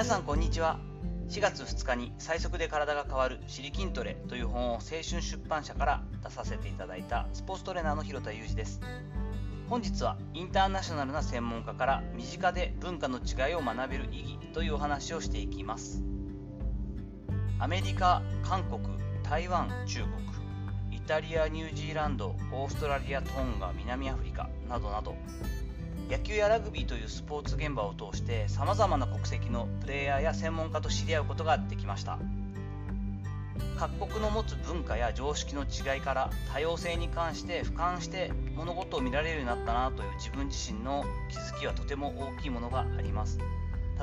皆さんこんにちは。4月2日に最速で体が変わる「シリ筋トレ」という本を青春出版社から出させていただいたスポーツトレーナーの広田裕二です。本日はインターナショナルな専門家から身近で文化の違いを学べる意義というお話をしていきます。アメリカ韓国台湾中国イタリアニュージーランドオーストラリアトンガ南アフリカなどなど野球やラグビーというスポーツ現場を通してさまざまな国籍のプレイヤーや専門家と知り合うことができました。各国の持つ文化や常識の違いから多様性に関して俯瞰して物事を見られるようになったなという自分自身の気づきはとても大きいものがあります。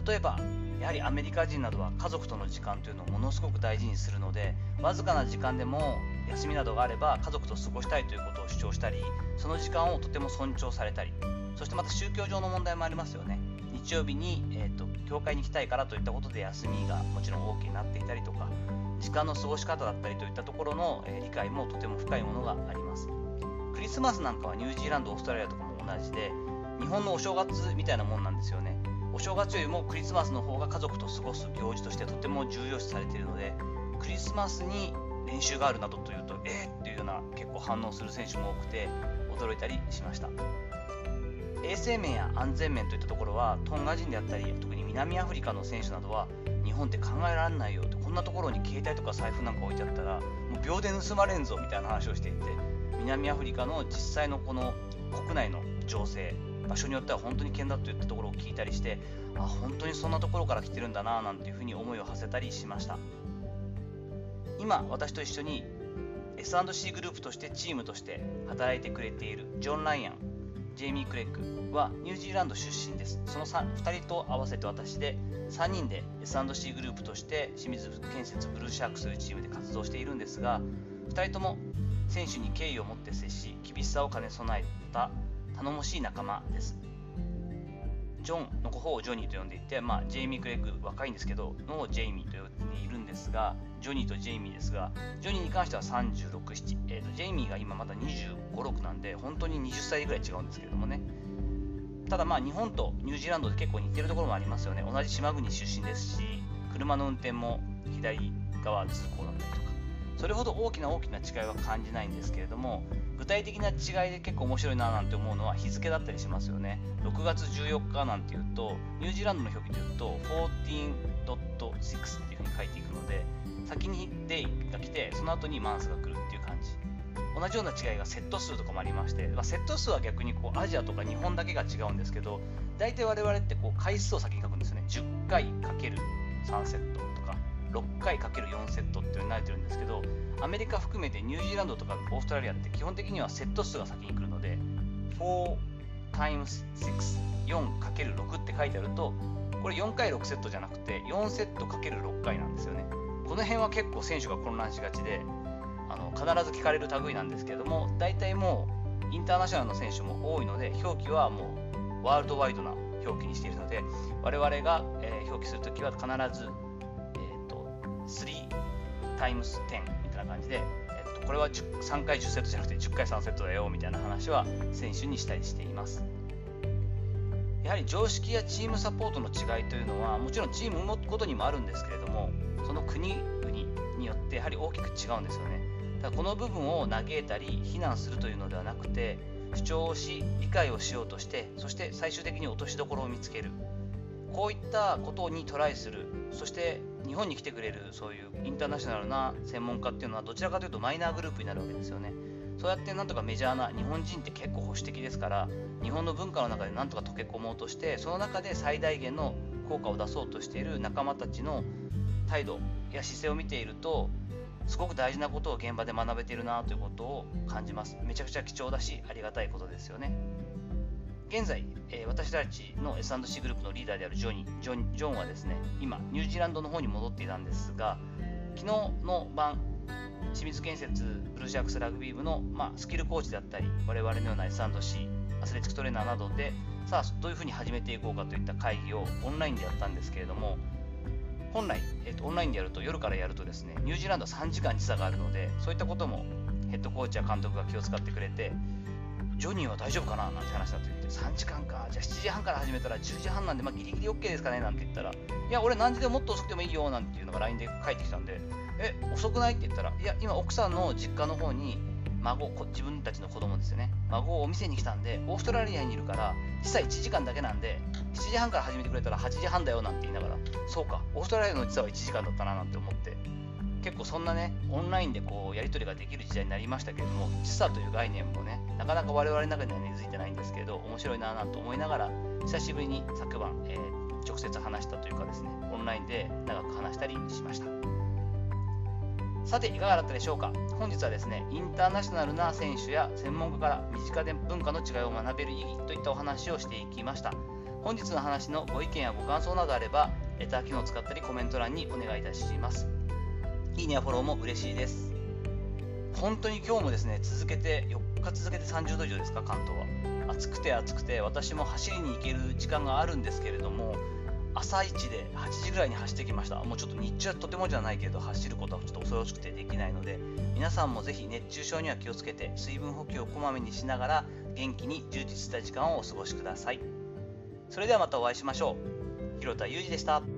例えばやはりアメリカ人などは家族との時間というのをものすごく大事にするのでわずかな時間でも休みなどがあれば家族と過ごしたいということを主張したりその時間をとても尊重されたりそしてまた宗教上の問題もありますよね。日曜日に、えーと、教会に行きたいからといったことで休みがもちろん OK になっていたりとか時間の過ごし方だったりといったところの、えー、理解もとても深いものがあります。クリスマスなんかはニュージーランドオーストラリアとかも同じで日本のお正月みたいなもんなんですよね。お正月よりもクリスマスの方が家族と過ごす行事としてとても重要視されているのでクリスマスに練習があるなどというとえー、っていうような結構反応する選手も多くて驚いたりしました。衛生面や安全面といったところはトンガ人であったり特に南アフリカの選手などは日本って考えられないよってこんなところに携帯とか財布なんか置いてあったらもう秒で盗まれんぞみたいな話をしていて南アフリカの実際のこの国内の情勢場所によっては本当に危険だといったところを聞いたりしてあ本当にそんなところから来てるんだななんていうふうに思いを馳せたりしました今私と一緒に S&C グループとしてチームとして働いてくれているジョン・ライアンジェイミー・クレッグはニュージーランド出身です。その 2, 2人と合わせて私で3人で S&C グループとして清水建設ブルーシャークスというチームで活動しているんですが2人とも選手に敬意を持って接し厳しさを兼ね備えた頼もしい仲間です。ジョンの方をジョニーと呼んでいて、まあ、ジェイミー・クレッグ若いんですけどのジェイミーと呼んでいるんですがジョニーとジェイミーですがジョニーに関しては36、7、えーと、ジェイミーが今まだ25、6なんで本当に20歳ぐらい違うんですけれどもね。ただまあ日本とニュージーランドで結構似てるところもありますよね。同じ島国出身ですし車の運転も左側通行だったりとか。それほど大きな大きな違いは感じないんですけれども具体的な違いで結構面白いななんて思うのは日付だったりしますよね。6月14日なんていうとニュージーランドの表記で言うと14.6っていうふうに書いていくので先に day が来てその後にマンスが来るっていう感じ。同じような違いがセット数とかもありまして、まあ、セット数は逆にこうアジアとか日本だけが違うんですけど大体我々ってこう回数を先に書くんですよね。10回 ×3 セット。6回 ×4 セットっていうのに慣れてるんですけどアメリカ含めてニュージーランドとかオーストラリアって基本的にはセット数が先に来るので 4x6,4×6 って書いてあるとこれ4回6セットじゃなくて4セット ×6 回なんですよね。この辺は結構選手が混乱しがちであの必ず聞かれる類なんですけれども大体もうインターナショナルの選手も多いので表記はもうワールドワイドな表記にしているので我々が、えー、表記するときは必ず、3 times 10みたいな感じで、えーと、これは3回10セットじゃなくて10回3セットだよみたいな話は選手にしたりしています。やはり常識やチームサポートの違いというのはもちろんチームごとにもあるんですけれどもその国々によってやはり大きく違うんですよねだからこの部分を嘆いたり非難するというのではなくて主張をし理解をしようとしてそして最終的に落としどころを見つけるこういったことにトライする。そして日本に来てくれるそういうインターナショナルな専門家っていうのはどちらかというとマイナーグループになるわけですよね。そうやってなんとかメジャーな日本人って結構保守的ですから日本の文化の中でなんとか溶け込もうとしてその中で最大限の効果を出そうとしている仲間たちの態度や姿勢を見ているとすごく大事なことを現場で学べているなということを感じます。めちゃくちゃ貴重だしありがたいことですよね。現在、えー、私たちの S&C グループのリーダーであるジョニジョンジョンはですね今ニュージーランドの方に戻っていたんですが昨日の晩清水建設ブルーシャークスラグビー部の、まあ、スキルコーチであったり我々のような S&C アスレチックトレーナーなどでさあどういうふうに始めていこうかといった会議をオンラインでやったんですけれども本来、えーと、オンラインでやると夜からやるとですねニュージーランドは3時間時差があるのでそういったこともヘッドコーチや監督が気を使ってくれてジョニーは大丈夫かななんて話だって言って3時間か。じゃあ7時半から始めたら10時半なんで、まあ、ギリギリ OK ですかねなんて言ったら。いや俺何時でももっと遅くてもいいよなんていうのが LINE で返ってきたんで。え遅くないって言ったらいや今奥さんの実家の方に孫自分たちの子供ですよね。孫をお店に来たんでオーストラリアにいるから実際1時間だけなんで7時半から始めてくれたら8時半だよなんて言いながら。そうかオーストラリアの実は1時間だったななんて思って。結構そんなねオンラインでこうやり取りができる時代になりましたけれども時差という概念もねなかなか我々の中には根付いてないんですけど面白いなぁなと思いながら久しぶりに昨晩、えー、直接話したというかですねオンラインで長く話したりしました。さていかがだったでしょうか？本日はですねインターナショナルな選手や専門家から身近で文化の違いを学べる意義といったお話をしていきました。本日の話のご意見やご感想などあればレター機能を使ったりコメント欄にお願いいたします。いいねやフォローも嬉しいです。本当に今日もですね続けて4日続けて30度以上ですか関東は。暑くて暑くて私も走りに行ける時間があるんですけれども朝一で8時ぐらいに走ってきました。もうちょっと日中はとてもじゃないけど走ることはちょっと恐ろしくてできないので皆さんもぜひ熱中症には気をつけて水分補給をこまめにしながら元気に充実した時間をお過ごしください。それではまたお会いしましょう。広田裕二でした。